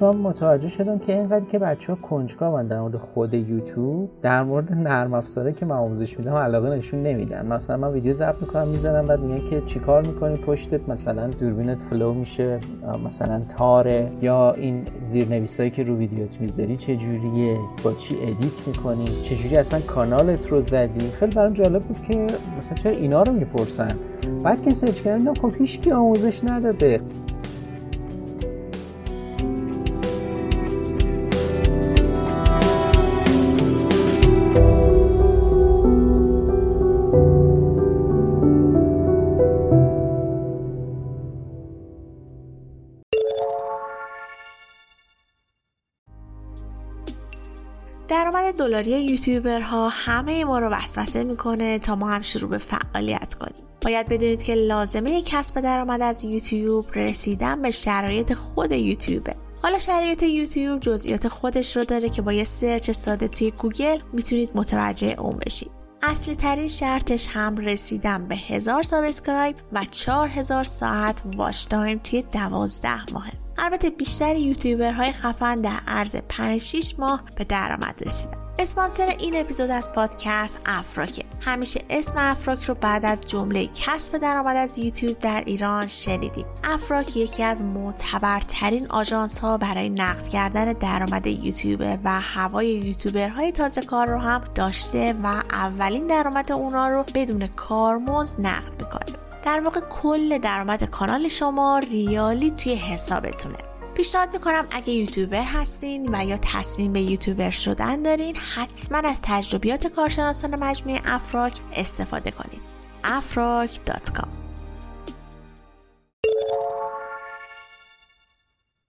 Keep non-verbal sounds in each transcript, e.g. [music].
من متوجه شدم که اینقدر که بچه ها کنجکاون در مورد خود یوتیوب در مورد نرم افزاره که من آموزش میدم علاقه نشون نمیدن. مثلا من ویدیو ضبط می‌کنم می‌زنم بعد میگن که چیکار می‌کنی؟ پشتت مثلا دوربینت فلو میشه مثلا تاره یا این زیرنویسایی که رو ویدیوت می‌ذاری چه جوریه؟ با چی edit می‌کنی؟ چه جوری اصلا کانالت رو زدی؟ خیلی برام جالب بود که مثلا چرا اینا رو می‌پرسن؟ بعد که search کردم خب هیچ آموزش نداده. دلاری یوتیوبرها همه ما رو وسوسه می‌کنه تا ما هم شروع به فعالیت کنیم. باید بدونید که لازمه کسب درآمد از یوتیوب رسیدن به شرایط خود یوتیوبه. حالا شرایط یوتیوب جزئیات خودش رو داره که با یه search ساده توی گوگل می‌تونید متوجه اون بشید. اصلی ترین شرطش هم رسیدن به هزار subscribe و چهار هزار ساعت watch time توی دوازده ماه. البته بیشتر یوتیوبرهای خفن در عرض 5 6 ماه به درآمد رسیدن. اسپانسر این اپیزود از پادکست افراکه همیشه اسم افراک رو بعد از جمله کسب درآمد از یوتیوب در ایران شنیدیم. افراک یکی از معتبرترین آژانس ها برای نقد کردن درآمد یوتیوب و هوای یوتیوبرهای تازه کار رو هم داشته و اولین درآمد اونا رو بدون کارمزد نقد می‌کنه. در واقع کل درآمد کانال شما ریالی توی حسابتونه. پیشنهاد می‌کنم اگه یوتیوبر هستین و یا تصمیم به یوتیوبر شدن دارین حتما از تجربیات کارشناسان مجموعه افراک استفاده کنید afrak.com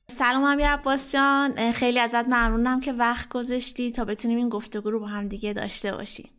سلام امیر عباس جان. خیلی ازت ممنونم که وقت گذاشتی تا بتونیم این گفتگو رو با هم دیگه داشته باشیم.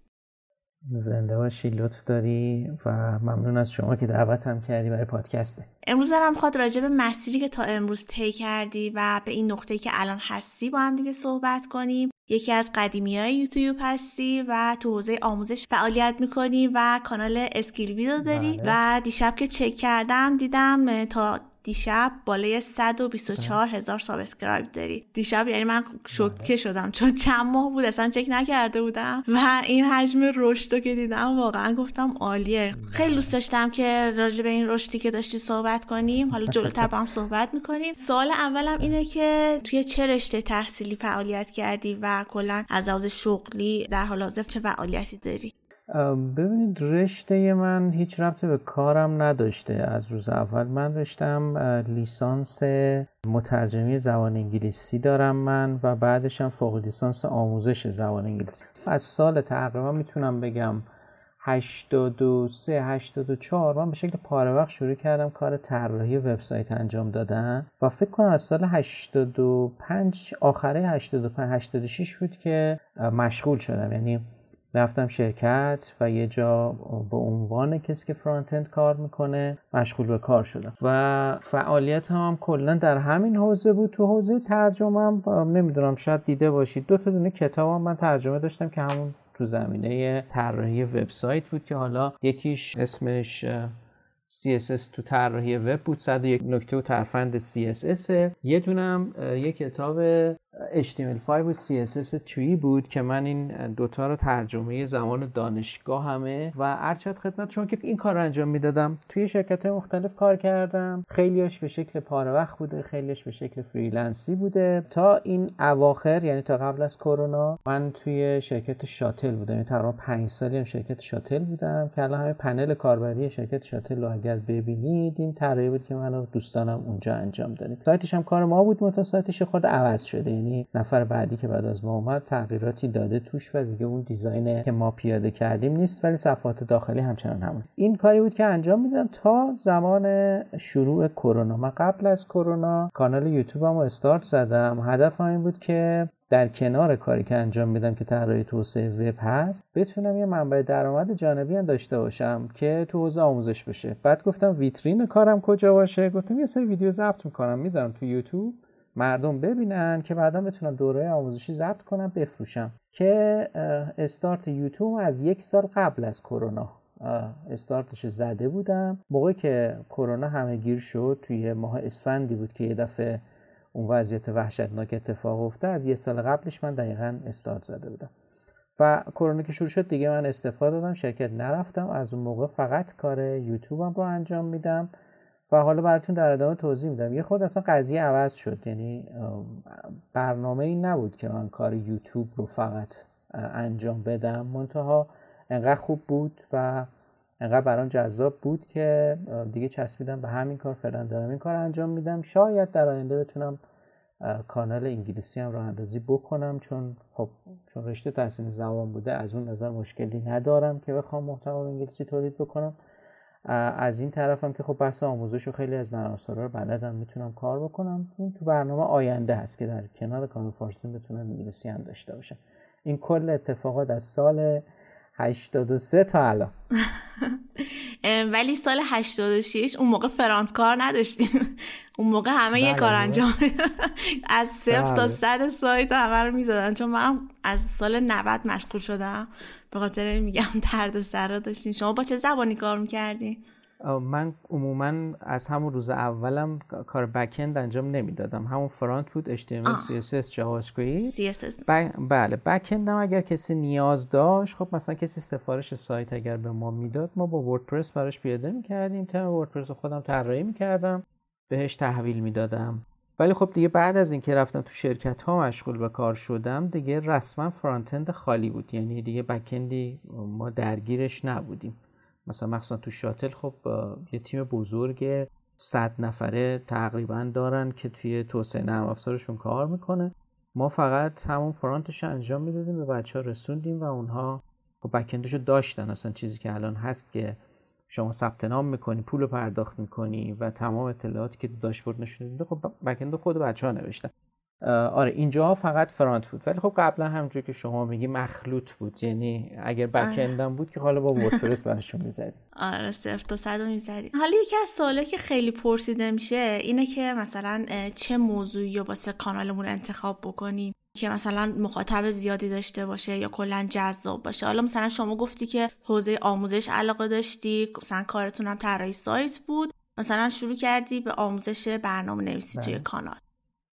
زنده باشی لطف داری و ممنون از شما که دعوت هم کردی برای پادکست امروز دلم می‌خواد راجع به مسیری که تا امروز طی کردی و به این نقطه که الان هستی با هم دیگه صحبت کنیم یکی از قدیمی های یوتیوب هستی و تو حوزه آموزش فعالیت می‌کنی و کانال اسکیل ویدو داری بله. و دیشب که چک کردم دیدم تا دیشب بالای 124 هزار subscribe داری. دیشب یعنی من شوکه شدم چون چند ماه بود اصلا چک نکرده بودم. و این حجم رشد که دیدم واقعا گفتم عالیه. خیلی دوست داشتم که راجع به این رشدی که داشتی صحبت کنیم. حالا جلوتر با هم صحبت می‌کنیم. سوال اولم اینه که توی چه رشته تحصیلی فعالیت کردی و کلا از لحاظ شغلی در حال حاضر چه فعالیتی داری؟ ببینید رشته من هیچ ربطی به کارم نداشته از روز اول. من رشتم لیسانس مترجمی زبان انگلیسی دارم من و بعدش هم فوق لیسانس آموزش زبان انگلیسی. از سال تقریبا می‌تونم بگم 83 84 من به شکل پاره وقت شروع کردم کار طراحی وبسایت انجام دادن و فکر کنم از سال 85 آخره 85 86 بود که مشغول شدم. یعنی رفتم شرکت و یه جا به عنوان کسی که فرانت کار می‌کنه مشغول به کار شدم. و فعالیت هم کلا در همین حوزه بود. تو حوزه ترجمه هم نمی‌دونم شاید دیده باشید. دو تا دونه کتاب هم من ترجمه داشتم که همون تو زمینه طراحی وبسایت بود که حالا یکیش اسمش CSS تو طراحی وب بود. صد یک نکته و ترفند CSS یه دونم یه کتاب HTML5 و CSS توی بود که من این دوتا رو ترجمه زمان دانشگاه همه و ارشد خدمت چون که این کار رو انجام می‌دادم. توی شرکت های مختلف کار کردم. خیلیش به شکل پاره وقت بوده خیلیش به شکل freelance ی بوده. تا این اواخر یعنی تا قبل از کرونا من توی شرکت شاتل بودم. یعنی تقریبا پنج سالی هم شرکت شاتل بودم که الان همه پنل کاربری شرکت شاتل رو اگر ببینید این طراحی بود که من دوستانم اونجا انجام دادیم. سایتش هم کار ما بود منتها سایتش خود عوض شده. یعنی نفر بعدی که بعد از ما اومد تغییراتی داده توش و دیگه اون design که ما پیاده کردیم نیست ولی صفحات داخلی همچنان همون. این کاری بود که انجام میدم تا زمان شروع کرونا. من قبل از کرونا کانال یوتیوبم رو استارت زدم. هدفم این بود که در کنار کاری که انجام میدم که طراحی توسعه وب هست بتونم یه منبع درآمد جانبی هم داشته باشم که تو حوزه آموزش بشه. بعد گفتم ویترین کارم کجا باشه؟ گفتم یه سری ویدیو ضبط می‌کنم می‌ذارم تو یوتیوب. مردم ببینن که بعدا بتونن دوره آموزشی ضبط کنم بفروشم. که استارت یوتیوب از یک سال قبل از کرونا. استارتش زده بودم. موقعی که کرونا همه گیر شد توی ماه اسفندی بود که یه دفعه اون وضعیت وحشتناک اتفاق افته از یه سال قبلش من دقیقا استارت زده بودم. و کرونا که شروع شد دیگه من استفاده دادم شرکت نرفتم. از اون موقع فقط کار یوتیوبم رو انجام میدم و حالا براتون در ادامه توضیح میدم. یه خود اصلا قضیه عوض شد یعنی برنامه این نبود که من کار یوتیوب رو فقط انجام بدم. منتها انقدر خوب بود و انقدر برام جذاب بود که دیگه چسبیدم به همین کار فعلا دارم این کار انجام میدم. شاید در آینده بتونم کانال انگلیسی هم راه اندازی بکنم چون خب چون رشته تحصیل زبان بوده از اون نظر مشکلی ندارم که بخوام محتوا انگلیسی تولید بکنم. از این طرفم که خب بحث آموزش و خیلی از نرم رو بلدم می‌تونم کار بکنم. این تو برنامه آینده هست که در کنار کانال فارسی بتونم انگلیسی هم داشته باشم این کل اتفاقات از سال 83 تا الان ولی سال 86 اون موقع فرانت کار نداشتیم اون موقع همه یه کار. انجام از صفر تا بله. صد سایت همه رو می‌زدن چون من از سال 90 مشغول شدم به خاطر میگم درد سر داشتیم شما با چه زبانی کار می‌کردین؟ من عموما از همون روز اولم کار بکند انجام نمی‌دادم. همون فرانت بود HTML CSS JavaScript CSS بله بکند هم اگر کسی نیاز داشت خب مثلا کسی سفارش سایت اگر به ما می‌داد ما با وردپرس براش پیاده می‌کردیم. تم وردپرس خودم طراحی می‌کردم. بهش تحویل می‌دادم. ولی خب دیگه بعد از اینکه رفتم تو شرکت ها مشغول به کار شدم دیگه رسما فرانت خالی بود. یعنی دیگه بکندی ما درگیرش نبودیم. مثلا مخصوصا تو شاتل خب یه تیم بزرگ صد نفره تقریبا دارن که توی توسعه نرم افزارشون کار می‌کنه. ما فقط همون فرانتش انجام می‌دادیم به بچه ها رسوندیم و اونها خب بکندشو داشتن. اصلا چیزی که الان هست که شما ثبت نام می‌کنی پول پرداخت می‌کنی و تمام اطلاعاتی که داشبورد نشون میده خب بکند خود بچه ها نوشتن. آره اینجا فقط فرانت بود. ولی خب قبلا همونجور که شما میگی مخلوط بود. یعنی اگر بکندم آره. بود که حالا با وردپرس براشون می‌زدیم آره صرف تا صد می‌زدیم حالا یکی از سوالی که خیلی پرسیده میشه اینه که مثلا چه موضوعی رو واسه کانالمون انتخاب بکنیم که مثلا مخاطب زیادی داشته باشه یا کلا جذاب باشه. حالا مثلا شما گفتی که حوزه آموزش علاقه داشتی مثلا کارتون هم طراحی سایت بود. مثلا شروع کردی به آموزش برنامه نویسی توی بله. کانال.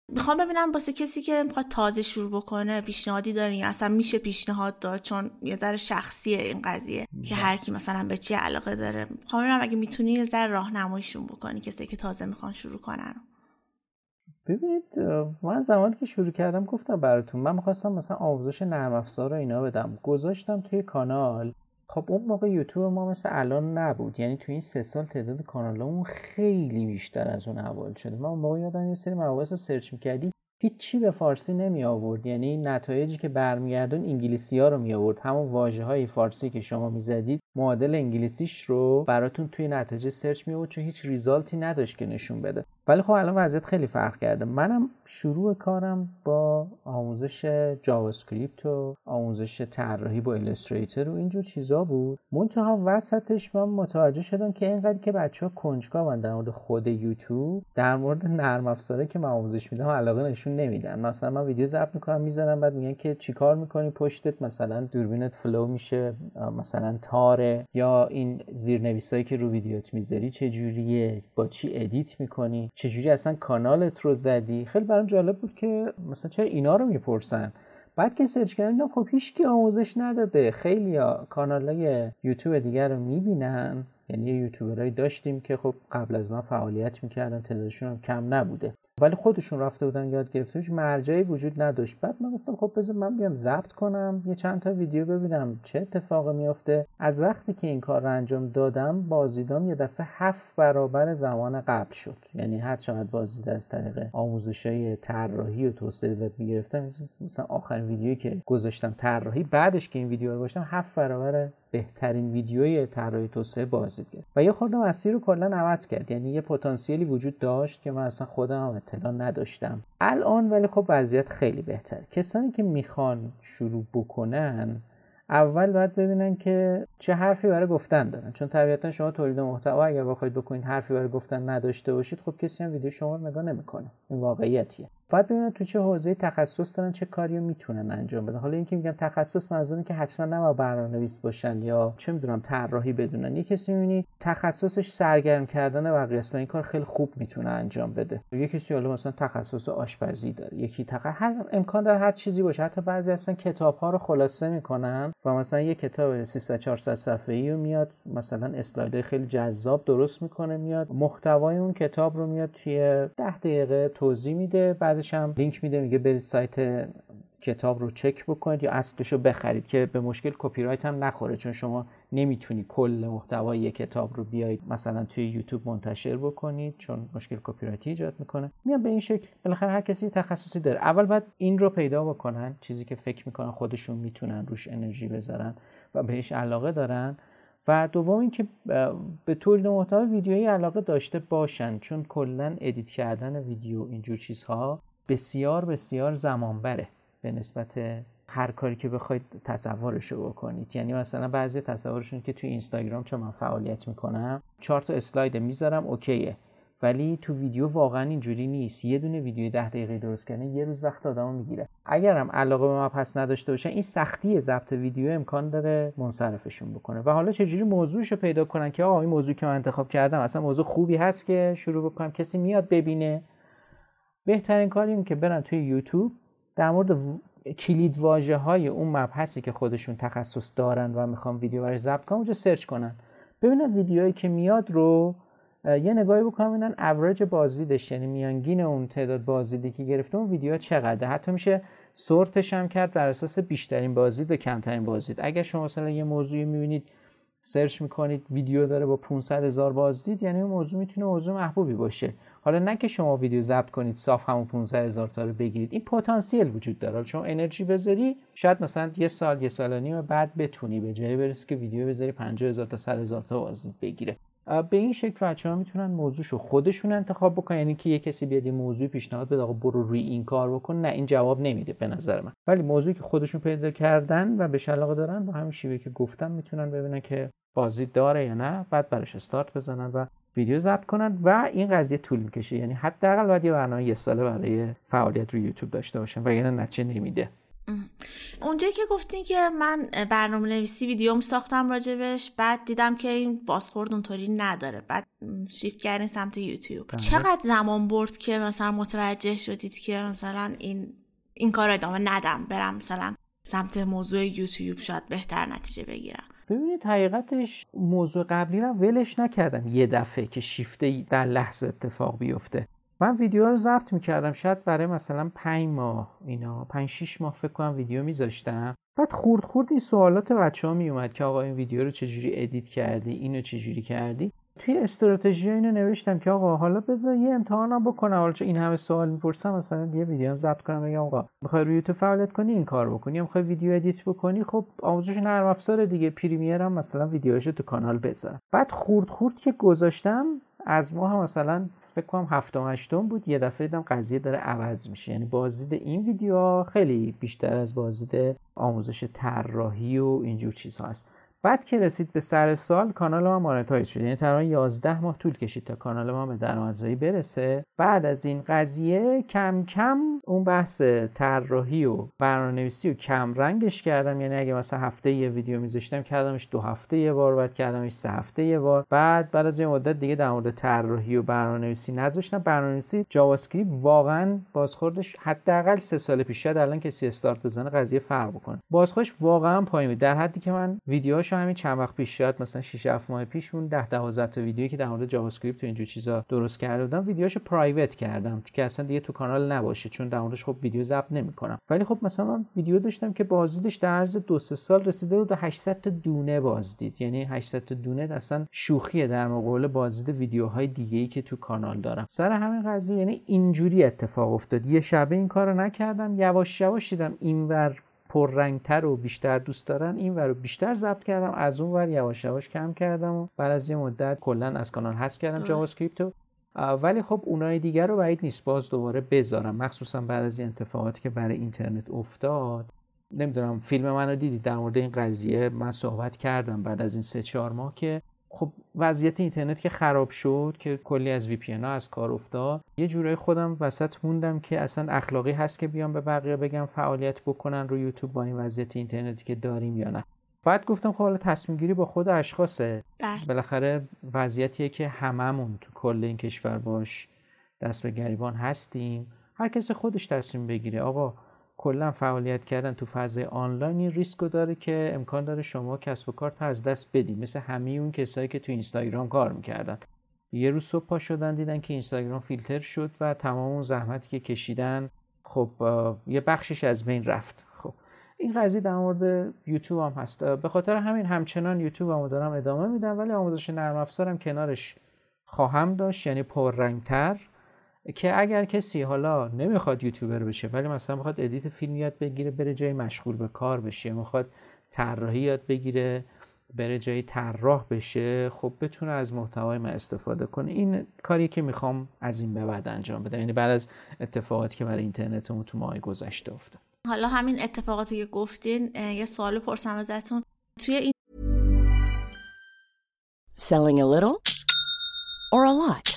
می‌خوام ببینم واسه کسی که می‌خواد تازه شروع بکنه پیشنهادی دارین اصلا میشه پیشنهاد داد؟ چون یه ذره شخصیه این قضیه که بله. هر کی مثلا به چی علاقه داره. می‌خوام ببینم اگه می‌تونی یه ذره راهنماییشون بکنی کسی که تازه می‌خوان شروع کنن ببینید من زمانی که شروع کردم گفتم براتون من می‌خواستم مثلا آموزش نرم افزار رو اینا بدم. گذاشتم توی کانال. خب اون موقع یوتیوب ما مثل الان نبود. یعنی تو این سه سال تعداد کانالمون خیلی بیشتر از اون اول شده اون موقع یادم یه سری مباحث رو search می‌کردی هیچی به فارسی نمی آورد یعنی نتایجی که برمیگردون انگلیسی ها رو می آورد همون واژه های فارسی که شما می زدید معادل انگلیسیش رو براتون توی نتایج search می آورد چون هیچ result ی نداشت که نشون بده. ولی خب الان وضعیت خیلی فرق کرده. منم شروع کارم با آموزش جاوا اسکریپت و آموزش طراحی با ایلستریتور و اینجور چیزا بود. منتها وسطش من متوجه شدم که اینقدر که بچه ها کنجکاون در مورد خود یوتیوب در مورد نرم افزاره که من آموزش میدم علاقه نشون نمیدن. مثلا من ویدیو ضبط می‌کنم می‌زنم بعد میگن که چیکار می‌کنی؟ پشتت مثلا دوربینت فلو میشه مثلا تاره. یا این زیرنویسایی که رو ویدیوت می‌ذاری چه جوریه با چی edit می‌کنی؟ چجوری اصلا کانالت رو زدی؟ خیلی برام جالب بود که مثلا چرا اینا رو می‌پرسن؟ بعد که سرچ کردم خب هیچ آموزش نداده. خیلی کانال های یوتیوب دیگر رو می‌بینن. یعنی یوتیوبرایی داشتیم که خب قبل از ما فعالیت می‌کردن تعدادشون هم کم نبوده. ولی خودشون رفته بودن یاد گرفته هیچ مرجعی وجود نداشت. بعد من گفتم خب بذار من بیام ضبط کنم یه چند تا ویدیو ببینم چه اتفاقی میافته. از وقتی که این کار رو انجام دادم بازدیدام یه دفعه هفت برابر زمان قبل شد. یعنی هر چقدر بازدید از طریق آموزش های طراحی و توسعه وب می‌گرفتم مثلا آخرین ویدیویی که گذاشتم طراحی بعدش که این ویدیو رو گذاشتم هفت برابر بهترین ویدیوی طراحی توسعه بازدید کرد. و یه خورده مسیر رو کلا عوض کرد. یعنی یه پتانسیلی وجود داشت که من اصلا خودم اطلاع نداشتم. الان ولی خب وضعیت خیلی بهتر کسانی که می‌خوان شروع بکنن اول باید ببینن که چه حرفی برای گفتن دارن. چون طبیعتا شما تولید محتوا اگر بخواید بکنید حرفی برای گفتن نداشته باشید خب کسی هم ویدیو شما رو نگاه نمی‌کنه. این واقعیتیه. باید ببینن تو چه حوزه تخصص دارن چه کاری می‌تونن انجام بدن. حالا اینکه میگم تخصص منظور که حتما نه برنامه‌نویس باشن یا چه می‌دونم طراحی بدونن. یه کسی می‌بینی تخصصش سرگرم کردن بقیه است این کار خیلی خوب می‌تونه انجام بده. یه کسی حالا مثلا تخصص آشپزی داره یکی تخ... هر امکان داره هر چیزی باشه. حتی بعضی اصلا کتاب ها رو خلاصه می‌کنن و مثلا یه کتاب 300 400 صفحه‌ای رو میاد مثلا اسلایدهای خیلی جذاب درست می‌کنه میاد محتوای اون کتاب رو میاد توی 10 دقیقه توضیح میده بعد بعدش هم لینک میده میگه برید سایت کتاب رو چک بکنید یا اصلش رو بخرید که به مشکل کپی رایت هم نخوره چون شما نمی‌تونی کل محتوای یک کتاب رو بیاید مثلا توی یوتیوب منتشر بکنید چون مشکل کپی رایتی ایجاد می‌کنه. میان به این شکل. بالاخره هر کسی تخصصی داره. اول باید این رو پیدا بکنن چیزی که فکر می‌کنن خودشون می‌تونن روش انرژی بذارن و بهش علاقه دارن. و دوم اینکه به تولید محتوا ویدیویی علاقه داشته باشن چون کلا edit کردن ویدیو اینجور چیزها بسیار بسیار زمان بره به نسبت هر کاری که بخواید تصورش رو بکنید. یعنی مثلا بعضی تصورشون که توی اینستاگرام چون من فعالیت می‌کنم چهار تا اسلاید می‌ذارم OK ه. ولی تو ویدیو واقعا اینجوری نیست. یه دونه ویدیو ده دقیقه درست کردن یه روز وقت آدمو می‌گیره. اگرم علاقه به مبحث نداشته باشه این سختی ضبط ویدیو امکان داره منصرفشون بکنه. و حالا چجوری موضوعش رو پیدا کنن که آقا این موضوعی که من انتخاب کردم اصلا موضوع خوبی هست که شروع بکنم. کسی میاد ببینه بهترین کار این که برن توی یوتیوب در مورد کلید واژه های اون مبحثی که خودشون تخصص دارن و می‌خوان ویدیو براش ضبط کنن اونجا search کنن. ببینن ویدیوهایی که میاد رو یه نگاهی بکنن ببینن اوریج بازدیدش یعنی میانگین اون تعداد بازدیدی که گرفته اون ویدیو چقدره. حتی میشه sort ش هم کرد بر اساس بیشترین بازدید و کمترین بازدید اگر شما مثلا یه موضوعی می‌بینید search می‌کنید ویدیو داره با 500 هزار بازدید یعنی اون موضوع می‌تونه موضوع محبوبی باشه. حالا نه که شما ویدیو ضبط کنید صاف همون 15 هزار تا رو بگیرید. این پتانسیل وجود داره. شما انرژی بذاری شاید مثلا یه سال یه سال و نیم بعد بتونی به جایی برسی که ویدیو بذاری 50 هزار تا 100 هزار تا بازدید بگیره. به این شکل بچه ها می‌تونن موضوعشو خودشون انتخاب بکنن. یعنی که یه کسی بیاد یه موضوع پیشنهاد بده آقا برو روی این کار بکن. نه این جواب نمیده به نظر من. ولی موضوعی که خودشون پیدا کردن و به علاقه دارن با همین شیوه که گفتم می‌تونن ببینن که بازی داره یا نه. بعد براش استارت بزنن و ویدیو ضبط کنن و این قضیه طول می‌کشه. یعنی حداقل باید یه برنامه یه ساله برای فعالیت رو یوتیوب داشته باشن و یعنی نتیجه نمیده. اونجایی که گفتین که من برنامه نویسی ویدیوم ساختم راجبش بعد دیدم که این بازخورد اونطوری نداره. بعد شیفت کردین سمت یوتیوب. بله. چقدر زمان برد که مثلا متوجه شدید که مثلا این این کار ادامه ندم برم مثلا سمت موضوع یوتیوب شاید بهتر نتیجه بگیرم؟ ببینید حقیقتش موضوع قبلی رو ولش نکردم یه دفعه که شیفته در لحظه اتفاق بیفته. من ویدیو رو ضبط می‌کردم. شاید برای مثلا پنج ماه اینا پنج شیش ماه فکر کنم ویدیو میذاشتم. بعد خورد خورد این سوالات بچه ها میومد که آقا این ویدیو رو چجوری edit کردی؟ اینو چجوری کردی؟ توی استراتژی اینو نوشتم که آقا حالا بذار یه امتحانم بکنم. حالا این همه سوال می‌پرسم مثلا یه ویدیو هم ضبط کنم بگم آقا می‌خوای روی یوتیوب فعالیت کنی؟ این کار بکنی. می‌خوای ویدیو edit بکنی؟ خب آموزش نرم افزار دیگه. پریمیر هم مثلا ویدیوهاشو تو کانال بذارم بعد خورد خورد که گذاشتم از ماه مثلا فکر کنم هفتم هشتم بود یه دفعه دیدم قضیه داره عوض میشه. یعنی بازدید این ویدیو خیلی بیشتر از بازدید آموزش طراحی و اینجور چیزها هست. بعد که رسید به سر سال کانال ما monetize شد. یعنی تقریبا 11 ماه طول کشید تا کانال ما به درآمدزایی برسه. بعد از این قضیه کم کم اون بحث طراحی و برنامه‌نویسی و کم رنگش کردم. یعنی اگه مثلا هفته یه ویدیو میذاشتم کردمش دو هفته یه بار بعد کردمش سه هفته یه بار. بعد بعد از یه مدت دیگه در مورد طراحی و برنامه‌نویسی نذاشتم. برنامه‌نویسی جاوا اسکریپت واقعا بازخوردش حداقل سه سال پیش. شاید الان کسی استارت بزنه قضیه فرق بکنه. بازخوردش واقعا پایین در حدی که من ویدیوهاشو همین چند وقت پیش شاید مثلا 6 7 ماه پیش اون 10 12 تا ویدیویی که در مورد جاوا اسکریپت و اینجور چیزا درست کرده بودم ویدیوهاشو private کردم که اصلا دیگه تو کانال نباشه چون در موردش خب ویدیو ضبط نمی‌کنم. ولی خب مثلا من ویدیو داشتم که بازدیدش در عرض دو سه سال رسیده بود به 800 تا دونه بازدید. یعنی 800 تا دونه اصلا شوخیه در مقابل بازدید ویدیوهای دیگه ای که تو کانال دارم. سر همین قضیه یعنی اینجوری اتفاق افتاد. یه شبه این کارو نکردم یواش یواش دیدم اینور پررنگتر و بیشتر دوست دارن این ور رو بیشتر ضبط کردم از اون ور یواش یواش کم کردم و بعد از یه مدت کلا از کانال حذف کردم جاوا اسکریپت ولی خب اونای دیگر رو بعید نیست باز دوباره بذارم. مخصوصا بعد از این اتفاقاتی که برای اینترنت افتاد. نمی‌دونم فیلم منو دیدی در مورد این قضیه من صحبت کردم بعد از این سه چهار ماه که خب وضعیت اینترنت که خراب شد که کلی از VPN ها از کار افتاد یه جورایی خودم وسط موندم که اصلا اخلاقی هست که بیام به بقیه بگم فعالیت بکنن رو یوتیوب با این وضعیت اینترنتی که داریم یا نه. بعد گفتم خب حالا تصمیم گیری با خود اشخاصه. بله. بالاخره وضعیتیه که هممون تو کل این کشور باش دست به گریبان هستیم. هر کسی خودش تصمیم بگیره. آقا کلا فعالیت کردن تو فضای آنلاین این ریسکو داره که امکان داره شما کسب و کار از دست بدی مثل همه اون کسایی که تو اینستاگرام کار می‌کردن. یه روز صبح پا شدن دیدن که اینستاگرام فیلتر شد و تمام اون زحمتی که کشیدن خب یه بخشش از بین رفت. خب این قضیه در مورد یوتیوب هم هست. به خاطر همین همچنان یوتیوب هم دارم ادامه میدم ولی آموزش نرم افزارم کنارش خواهم داشت یعنی پررنگتر. که اگر کسی حالا نمی‌خواد یوتیوبر بشه ولی مثلا می‌خواد ادیت فیلم یاد بگیره بره جای مشغول به کار بشه می‌خواد طراحی یاد بگیره بره جای طراح بشه خب بتونه از محتوای من استفاده کنه. این کاری که می‌خوام از این به بعد انجام بدم. یعنی بعد از اتفاقاتی که برای اینترنتمون تو ماه گذشته افتاد. حالا همین اتفاقاتی که گفتین یه سوال پرسم ازتون. توی این Selling a little or a lot?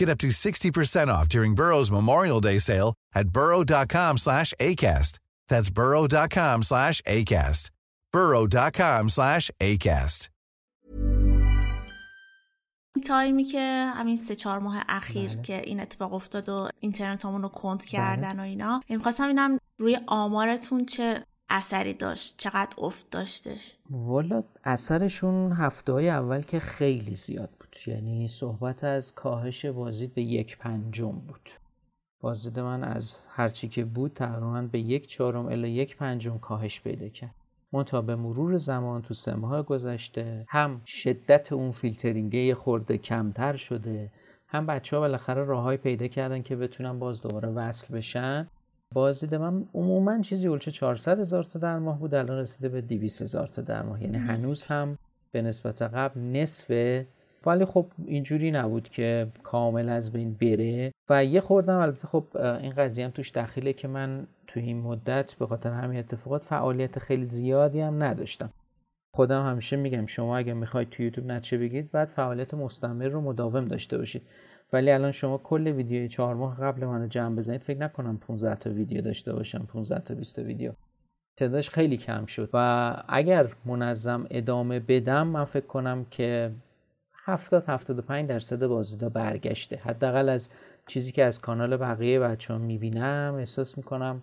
Get up to 60% off during Burrow's Memorial Day sale at burrow.com slash ACAST. That's burrow.com slash ACAST. burrow.com slash ACAST. تایمی که همین سه چهار ماه اخیر بله. که این اتفاق افتاد و اینترنت همون رو کند کردن بله. و اینا می‌خواستم اینم روی آمارتون چه اثری داشت چقدر افت داشتش والا اثرشون هفته های اول که خیلی زیاد بود یعنی صحبت از کاهش بازدید به یک پنجم بود. بازدید من از هرچی که بود تقریبا به یک چهارم الا یک پنجم کاهش پیدا کرد. منتها به مرور زمان تو سه ماه گذشته هم شدت اون فیلترینگه خورده کمتر شده هم بچه ها بالاخره راههای پیدا کردن که بتونن باز دوباره وصل بشن. بازدید من عموما چیزی اولچه 400 هزار تا در ماه بود الان رسیده به 200 هزار تا در ماه. یعنی هنوز هم به نسبت قبل نصفه ولی خب اینجوری نبود که کامل از بین بره. و یه خوردم البته خب این قضیه هم توش دخیله که من تو این مدت به خاطر همین اتفاقات فعالیت خیلی زیادی هم نداشتم. خودم همیشه میگم شما اگه می‌خواید تو یوتیوب نتیجه بگیرید بعد فعالیت مستمر رو مداوم داشته باشید. ولی الان شما کل ویدیوی چهار ماه قبل منو جمع بزنید فکر نکنم 15 تا ویدیو داشته باشم 15 تا 20 تا ویدیو. تعدادش خیلی کم شد. و اگر منظم ادامه بدم من فکر کنم که 70 75 درصد بازدیدا برگشته. حداقل از چیزی که از کانال بقیه بچه ها می‌بینم احساس می‌کنم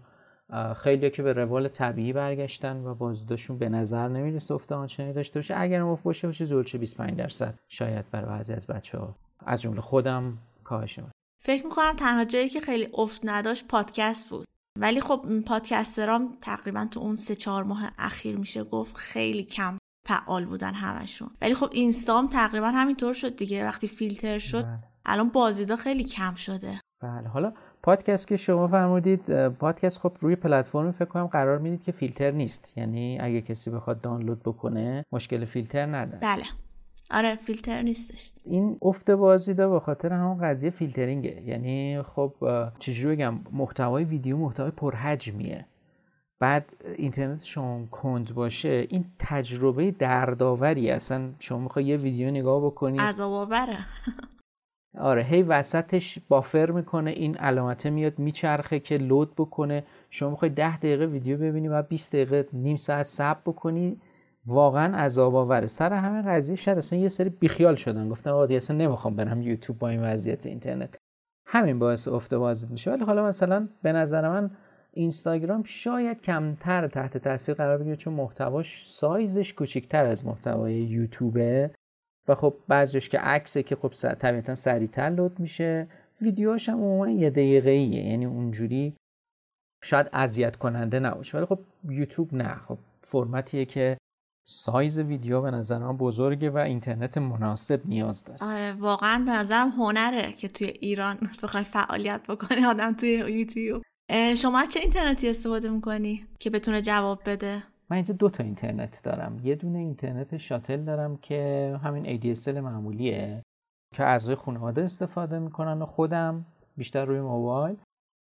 خیلی که به روال طبیعی برگشتن و بازداشون به نظر نمی‌رسه افت آنچنانی داشته باشه. اگر افت باشه باشه زولچه 25 درصد. شاید برای بعضی از بچه ها از جمله خودم کاهش فکر می‌کنم تنها جایی که خیلی افت نداشت پادکست بود. ولی خب پادکسترام تقریبا تو اون سه چهار ماه اخیر میشه گفت خیلی کم فعال بودن همشون. ولی خب اینستام تقریبا همینطور شد دیگه. وقتی فیلتر شد بله. الان بازدیدا خیلی کم شده. بله. حالا پادکست که شما فرمودید پادکست خب روی پلتفرم فکر کنم قرار می‌دید که فیلتر نیست. یعنی اگه کسی بخواد دانلود بکنه مشکل فیلتر نداره. بله. آره فیلتر نیستش. این افت بازدیدا به خاطر همون قضیه فیلترینگه. یعنی خب چجوری بگم محتوای ویدیو محتوای پرحجمیه. بعد اینترنت شما کند باشه این تجربه دردآوری اصلا شما می‌خوای یه ویدیو نگاه بکنی. عذاب آوره آره هی وسطش بافر می‌کنه این علامته میاد میچرخه که لود بکنه. شما می‌خوای ده دقیقه ویدیو ببینی و 20 دقیقه نیم ساعت صبر بکنی واقعا عذاب آوره سر همه قضیه شد اصلا یه سری بیخیال شدن. گفتن آقا اصلا نمی‌خوام برم یوتیوب با این وضعیت اینترنت. همین باعث افت میشه. ولی حالا مثلا به نظر من اینستاگرام شاید کمتر تحت تاثیر قرار بگیره چون محتواش سایزش کوچیکتر از محتوای یوتیوبه. و خب بعضیش که عکسه که خب طبیعتا سریعتر لود میشه. ویدیوهاش هم عموما یه دقیقه ایه یعنی اونجوری شاید اذیت کننده نباشه. ولی خب یوتیوب نه. خب فرمتیه که سایز ویدیو به نظر من بزرگه و اینترنت مناسب نیاز داره. آره واقعا به نظرم هنره که توی ایران بخوای فعالیت بکنی آدم توی یوتیوب. شما چه اینترنتی استفاده می‌کنی که بتونه جواب بده؟ من اینجا دو تا اینترنت دارم. یه دونه اینترنت شاتل دارم که همین ADSL معمولیه که اعضای خانواده استفاده می‌کنن و خودم بیشتر روی موبایل.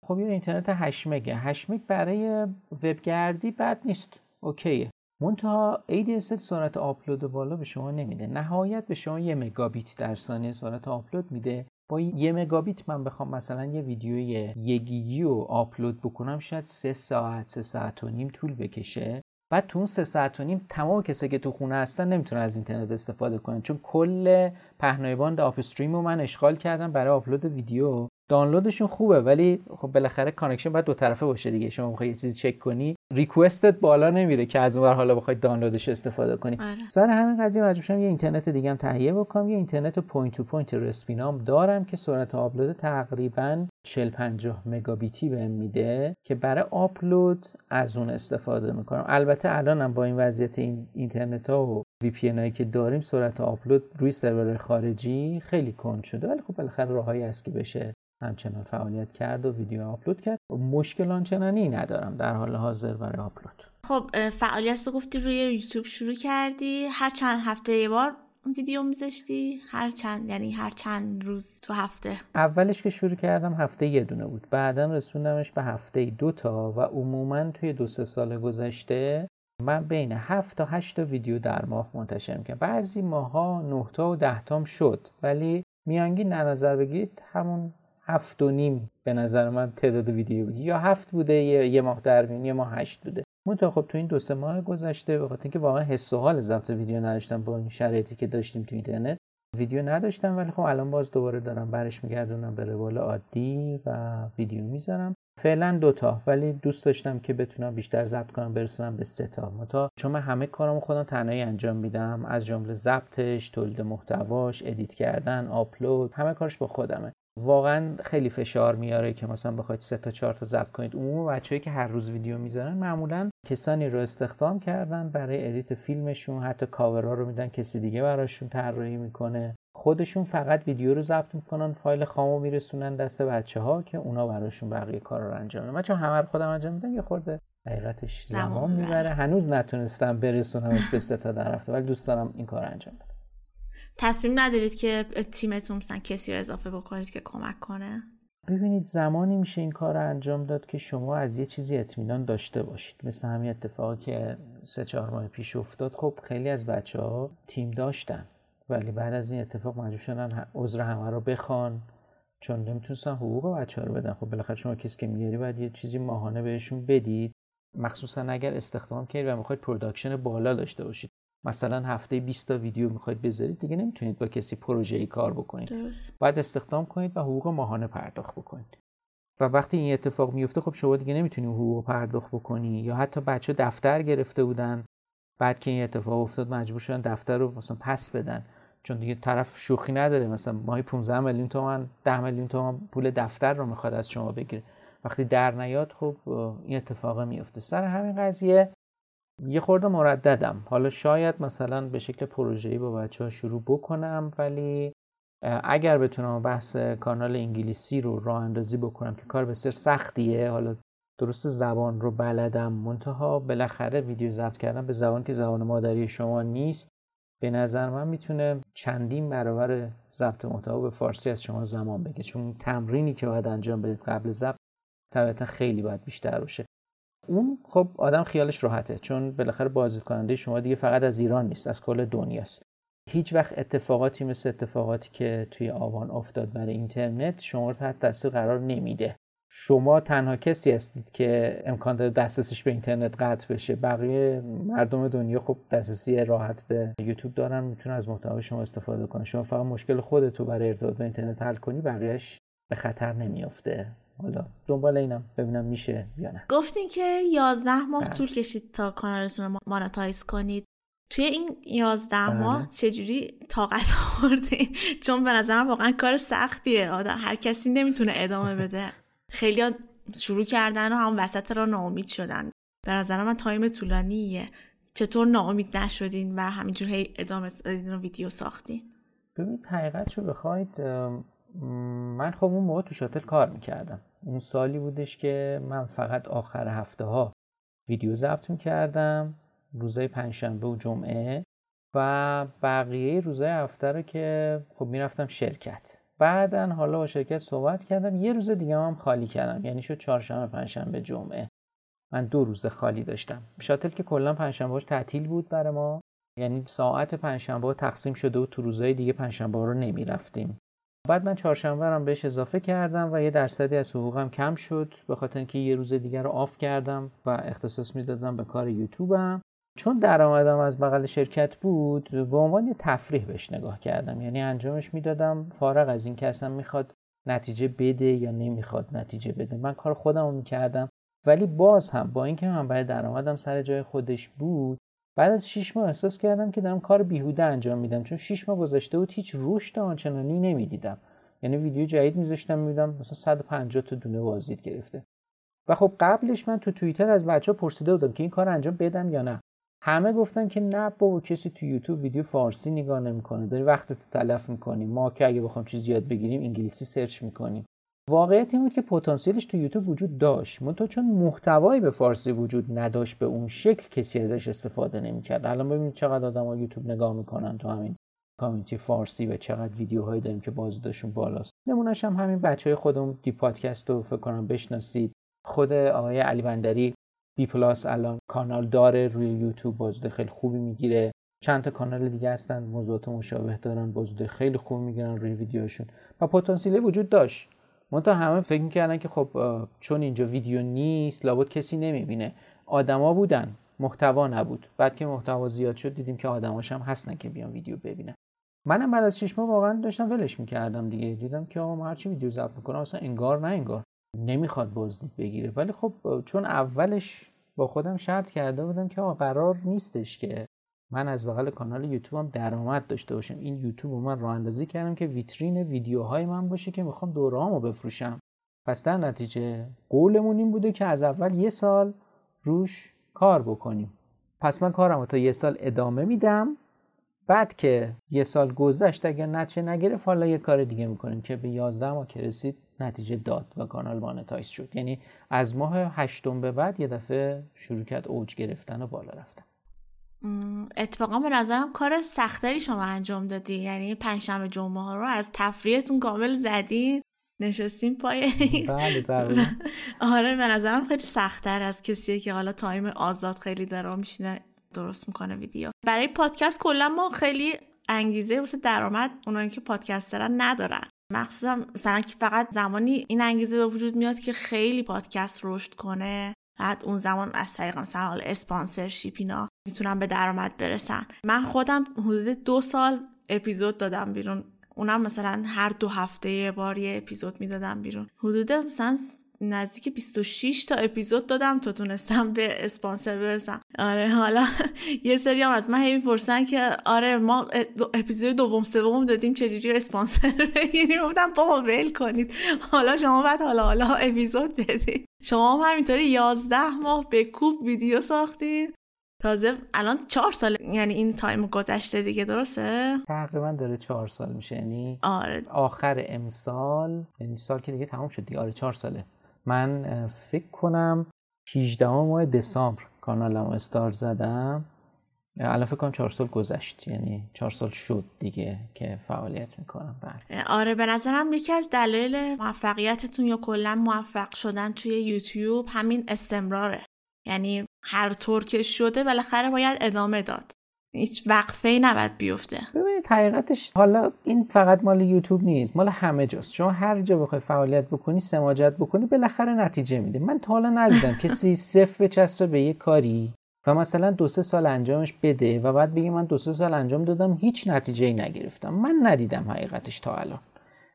خب یه اینترنت 8 مگه 8 مگ برای وبگردی بد نیست. اوکیه. منتها ADSL سرعت آپلود بالا به شما نمیده. نهایت به شما یه مگابیت در ثانیه سرعت آپلود میده. با یه مگابیت من بخوام مثلا یه ویدیوی یه گیگی رو آپلود بکنم شاید سه ساعت سه ساعت و نیم طول بکشه. بعد تو اون سه ساعت و نیم تمام کسایی که تو خونه هستن نمی‌تونن از اینترنت استفاده کنن چون کل پهنای باند upstream رو من اشغال کردم برای آپلود ویدیو. دانلودشون خوبه ولی خب بالاخره connection باید دو طرفه باشه دیگه. شما می‌خوای یه چیزی چک کنی request ت بالا نمیره که از اونور حالا بخوای دانلودش استفاده کنی. آره. سر همین قضیه مجبور یه اینترنت دیگه هم تهیه بکنم. یه اینترنت point to point رسپینا هم دارم که سرعت آپلود تقریبا 40 50 مگابیتی بهم میده که برای آپلود از اون استفاده می‌کنم. البته الانم با این وضعیت این اینترنت ها و VPN هایی که داریم سرعت آپلود روی سرور خارجی خیلی کند شده. ولی خب بالاخره راههایی هست که بشه همچنان فعالیت کرد و ویدیو آپلود کرد. مشکل آنچنانی ندارم. در حال حاضر برای آپلود. خب فعالیت رو گفتی روی یوتیوب شروع کردی. هر چند هفته یه بار ویدیو میذاشتی؟ هر چند یعنی هر چند روز تو هفته؟ اولش که شروع کردم هفته یه دونه بود. بعدا رسوندمش به هفته دو تا و عموما توی دو سه سال گذشته من بین هفت تا هشت تا ویدیو در ماه منتشر می‌کنم بعضی ماها نه تا و ده تام شد. ولی میانگین در نظر بگیرید همون هفت و نیم به نظر من تعداد ویدیو بود یا هفت بوده یه, یه ماه در میون یه ماه هشت بوده. منتها خب تو این دو سه ماه گذشته به خاطر اینکه واقعا حس و حال ضبط ویدیو نداشتم با این شرایطی که داشتیم تو اینترنت ویدیو نداشتم. ولی خب الان باز دوباره دارم برش میگردونم به روال عادی و ویدیو می‌ذارم. فعلا دوتا ولی دوست داشتم که بتونم بیشتر ضبط کنم برسونم به سه تا. منتها چون من همه کارامو خودم تنهایی انجام میدم از جمله ضبطش تولید محتواش edit کردن آپلود همه کارش با خودمه. واقعا خیلی فشار میاره که مثلا بخواید سه تا چهار تا ضبط کنید. عموم بچه‌هایی که هر روز ویدیو می‌ذارن معمولا کسانی رو استخدام کردن برای edit فیلمشون حتی کاورها رو میدن کسی دیگه براشون طراحی می‌کنه. خودشون فقط ویدیو رو ضبط می‌کنن فایل خامو میرسونن دست بچه ها که اونا براشون بقیه کار رو انجام میدن من چون همه رو خودم انجام میدم یه خورده حقیقتش زمان می‌بره. هنوز نتونستم برسونمش به سه تا در ولی دوست دارم این کار انجام بدم. تصمیم ندارید که تیمتون مثلا کسی رو اضافه بکنید که کمک کنه؟ ببینید زمانی میشه این کار رو انجام داد که شما از یه چیزی اطمینان داشته باشید. مثل همین اتفاقی که سه چهار ماه پیش افتاد. خب خیلی از بچه ها تیم داشتن. ولی بعد از این اتفاق مجبور شدن عذر همه رو بخوان. چون نمی‌تونستن حقوق بچه ها رو بدن. خب بالاخره شما کسی که میاری باید یه چیزی ماهانه بهشون بدید. مخصوصا اگر استخدام کنید و می‌خواید production بالا داشته باشید. مثلا هفته 20 تا ویدیو می‌خواید بذارید دیگه نمی‌تونید با کسی پروژه ای کار بکنید. درست. باید استخدام کنید و حقوق ماهانه پرداخت بکنید. و وقتی این اتفاق میفته خب شما دیگه نمی‌تونید حقوق پرداخت بکنی. یا حتی بچه دفتر گرفته بودن بعد که این اتفاق افتاد مجبور شدن دفتر رو مثلا پس بدن. چون دیگه طرف شوخی نداره. مثلا ماهی 15 میلیون تومن 10 میلیون تومن پول دفتر رو می‌خواد از شما بگیره. وقتی در نیاد خب این اتفاق میفته سر همین قضیه یه خورده مرددم. حالا شاید مثلا به شکل پروژه‌ای با بچه ها شروع بکنم ولی اگر بتونم بحث کانال انگلیسی رو راه اندازی بکنم که کار بسیار سختیه حالا درست زبان رو بلدم منتها بالاخره ویدیو ضبط کردن به زبان که زبان مادری شما نیست به نظر من می‌تونه چندین برابر ضبط محتوا به فارسی از شما زمان بگه چون تمرینی که باید انجام بدید قبل ضبط طبیعتا خیلی باید بیشتر باشه. اون خب آدم خیالش راحته چون بالاخره بازدید کننده شما دیگه فقط از ایران نیست از کل دنیاست هیچ وقت اتفاقاتی مثل اتفاقاتی که توی آوان افتاد برای اینترنت شما رو تحت تاثیر قرار نمیده. شما تنها کسی هستید که امکان داره دسترسیش به اینترنت قطع بشه. بقیه مردم دنیا خب دسترسی راحت به یوتیوب دارن می‌تونن از محتوای شما استفاده کنن شما فقط مشکل خودتو برای ارتباط به اینترنت حل کنی بقیهش به خطر نمیافته. حالا دنبال اینم ببینم میشه یا نه. گفتین که 11 ماه بله. طول کشید تا کانالتون رو مانتایز کنید. توی این 11 بله. ماه چجوری طاقت [laughs] آوردین؟ چون به نظرم واقعا کار سختیه. آدم هر کسی نمی‌تونه ادامه بده. خیلی شروع کردن و هم وسط را ناامید شدن. به نظر من تایم طولانیه. چطور ناامید نشدین و همینجور هی ادامه دادین و ویدیو ساختین؟ ببینید حقیقت رو بخواید من خب اون موقع تو شاتل کار می‌کردم. اون سالی بودش که من فقط آخر هفته ها ویدیو ضبط می‌کردم روزای پنجشنبه و جمعه و بقیه روزای هفته رو که خب می‌رفتم شرکت. بعدا حالا با شرکت صحبت کردم. یه روز دیگه هم خالی کردم. یعنی شد چهارشنبه پنجشنبه جمعه. من دو روز خالی داشتم. شاتل که کلا پنجشنبهاش تعطیل بود برای ما. یعنی ساعت پنجشنبه تقسیم شده و تو روزهای دیگه پنجشنبه رو نمی‌رفتیم. بعد من چهارشنبه هم بهش اضافه کردم و یه درصدی از حقوقم کم شد به خاطر اینکه یه روز دیگر رو آف کردم و اختصاص می‌دادم به کار یوتیوبم. چون درآمدم از بغل شرکت بود به عنوان تفریح بهش نگاه کردم. یعنی انجامش می‌دادم. فارغ از این که اصلا می‌خواد نتیجه بده یا نمی‌خواد نتیجه بده. من کار خودم رو می‌کردم. ولی باز هم با اینکه من برای درآمدم سر جای خودش بود بعد از 6 ماه احساس کردم که دارم کار بیهوده انجام میدم چون 6 ماه گذشته بود هیچ رشد آنچنانی نمی‌دیدم. یعنی ویدیو جدید میذاشتم میدم مثلا 150 تا دونه بازدید گرفته. و خب قبلش من تو توییتر از بچه ها پرسیده بودم که این کار انجام بدم یا نه. همه گفتن که نه بابا کسی تو یوتیوب ویدیو فارسی نگاه نمی‌کنه. داری وقتت تلف می‌کنی. ما که اگه بخوام چیز یاد بگیریم انگلیسی سرچ می‌کنیم. واقعیت این بود که پتانسیلش تو یوتیوب وجود داشت. منتها چون محتوایی به فارسی وجود نداشت به اون شکل کسی ازش استفاده نمی‌کرد. الان ببینید چقدر آدم یوتیوب نگاه می‌کنن تو همین کامیونیتی فارسی و چقدر ویدیوهایی داریم که بازدیدشون بالاست. نمونهش هم همین بچه های خودمون دی پادکست رو فکر کنم بشناسید. خود آقای علی بندری بی پلاس الان کانال داره روی یوتیوب بازده خیلی خوبی می‌گیره. چند تا کانال دیگه هستن موضوعات مشابه دارن بازده خیلی خوب می‌گیرن روی ویدیوشون و پتانسیل وجود داشت. تا همه فکر می‌کردن که خب چون اینجا ویدیو نیست لابد کسی نمی‌بینه. آدما بودن محتوا نبود. بعد که محتوا زیاد شد دیدیم که آدماش هم هستن که بیان ویدیو ببینن. منم بعد از 6 ماه واقعا داشتم ولش می‌کردم دیگه. دیدم که آقا هرچی ویدیو ضبط می‌کنم اصلا انگار نه انگار نمی‌خواد بازدید بگیره. ولی خب چون اولش با خودم شرط کرده بودم که قرار نیستش که من از بغل کانال یوتیوبم درآمد داشته باشم. این یوتیوب رو من راه اندازی کردم که ویترین ویدیوهای من باشه که می‌خوام دورهامو بفروشم. پس در نتیجه قولمون این بوده که از اول یه سال روش کار بکنیم. پس من کارم تا یه سال ادامه میدم. بعد که یه سال گذشت اگر نتیجه نگرفت حالا یه کار دیگه می‌کنیم که به 11 ماه که رسید نتیجه داد و کانال مانتایز شد. یعنی از ماه هشتم به بعد یه دفعه شروع کرد اوج گرفتن و بالا رفتن. اتفاقا به نظرم کار سختری شما انجام دادی. یعنی پنجشنبه جمعه ها رو از تفریحتون کامل زدین نشستیم پای بله بله [laughs] آره به نظرم خیلی سختتر از کسیه که حالا تایم آزاد خیلی داره میشینه درست می‌کنه ویدیو. برای پادکست کلا ما خیلی انگیزه واسه درآمد اونایی که پادکست دارن ندارن. مخصوصا مثلا که فقط زمانی این انگیزه به وجود میاد که خیلی پادکست رشد کنه. بعد اون زمان از طریق مثلا حال اسپانسرشیپ اینا می‌تونن به درآمد برسن. من خودم حدود دو سال اپیزود دادم بیرون. اونم مثلا هر دو هفته یه بار یه اپیزود می‌دادم بیرون. حدود مثلا نزدیک 26 تا اپیزود دادم تا تونستم به اسپانسر برسم. آره حالا یه سری هم از من هی می‌پرسن که آره ما اپیزود دوم سوم دادیم چجوری اسپانسر بگیریم؟ گفتم بابا ول کنید. حالا شما بعد حالا حالا اپیزود بدید شما هم همینطوری 11 ماه به کوب ویدیو ساختید تازه الان چهار سال یعنی این تایم گذشته دیگه درسته؟ تقریبا داره چهار سال میشه یعنی آره. آخر امسال یعنی سال که دیگه تمام شد دیگه. آره چهار ساله. من فکر کنم 18 ماه دسامبر کانالمو استار زدم. الان فکر کنم چهار سال گذشت یعنی چهار سال شد دیگه که فعالیت می‌کنم. بله. آره به نظرم یکی از دلایل موفقیتتون یا کلا موفق شدن توی یوتیوب همین استمراره. یعنی هر طور که شده بالاخره باید ادامه داد. هیچ وقفه ای نباید بیفته. حقیقتش حالا این فقط مال یوتیوب نیست مال همه جاست. شما هر جا بخوای فعالیت بکنی سماجت بکنی بالاخره نتیجه میده. من تا حالا ندیدم [laughs] کسی صفر بچسبه به یه کاری و مثلا دو سه سال انجامش بده و بعد بگه من دو سه سال انجام دادم هیچ نتیجه ای نگرفتم. من ندیدم حقیقتش تا الان.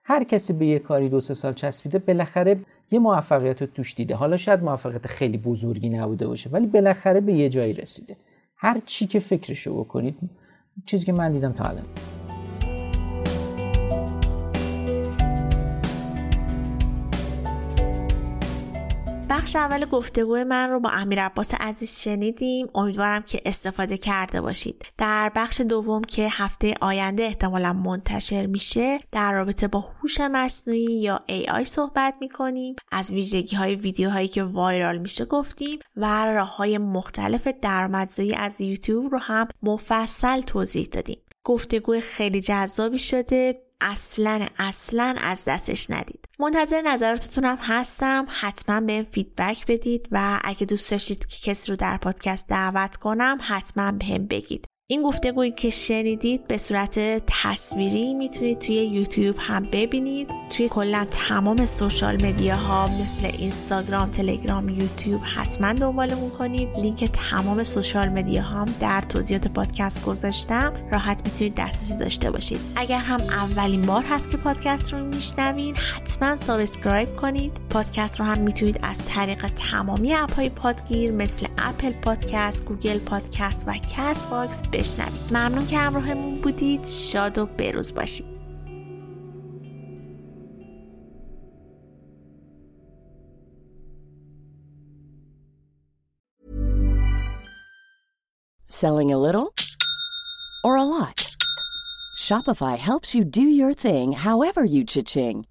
هر کسی به یه کاری دو سه سال چسبیده بالاخره یه موفقیت رو توش دیده. حالا شاید موفقیت خیلی بزرگی نبوده باشه ولی بالاخره به یه جایی رسیده. هر چی که فکرشو بکنید چیزی که من دیدم تا الان. بخش اول گفتگوی من رو با امیر عباس عزیز شنیدیم. امیدوارم که استفاده کرده باشید. در بخش دوم که هفته آینده احتمالا منتشر میشه در رابطه با هوش مصنوعی یا AI صحبت می‌کنیم. از ویژگی های ویدیوهایی که وایرال میشه گفتیم و راه های مختلف درآمدزایی از یوتیوب رو هم مفصل توضیح دادیم. گفتگوی خیلی جذابی شده. اصلا اصلا از دستش ندید. منتظر نظراتتون هم هستم. حتما بهم فیدبک بدید و اگه دوست داشتید که کسی رو در پادکست دعوت کنم حتما بهم بگید. این گفتگویی که شنیدید به صورت تصویری می‌تونید توی یوتیوب هم ببینید. توی کلا تمام social media ها مثل اینستاگرام تلگرام یوتیوب حتما دنبالمون کنید. لینک تمام social media هم در توضیحات پادکست گذاشتم. راحت می‌تونید دسترسی داشته باشید. اگر هم اولین بار هست که پادکست رو میشنوین حتما subscribe کنید. پادکست رو هم می‌تونید از طریق تمامی اپ های پادگیر مثل اپل پادکست گوگل پادکست و کست باکس بشنوید ممنون که همراهمون بودید شاد و بروز باشید Selling a little or a lot? Shopify helps you do your thing however you cha-ching.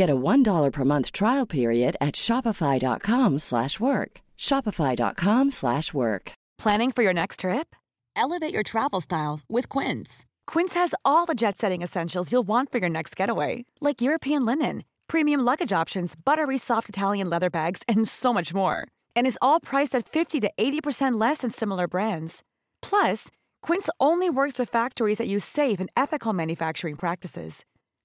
Get a $1 per month trial period at shopify.com slash work. Shopify.com slash work. Planning for your next trip? Elevate your travel style with Quince. Quince has all the jet-setting essentials you'll want for your next getaway, like European linen, premium luggage options, buttery soft Italian leather bags, and so much more. And is all priced at 50 to 80% less than similar brands. Plus, Quince only works with factories that use safe and ethical manufacturing practices.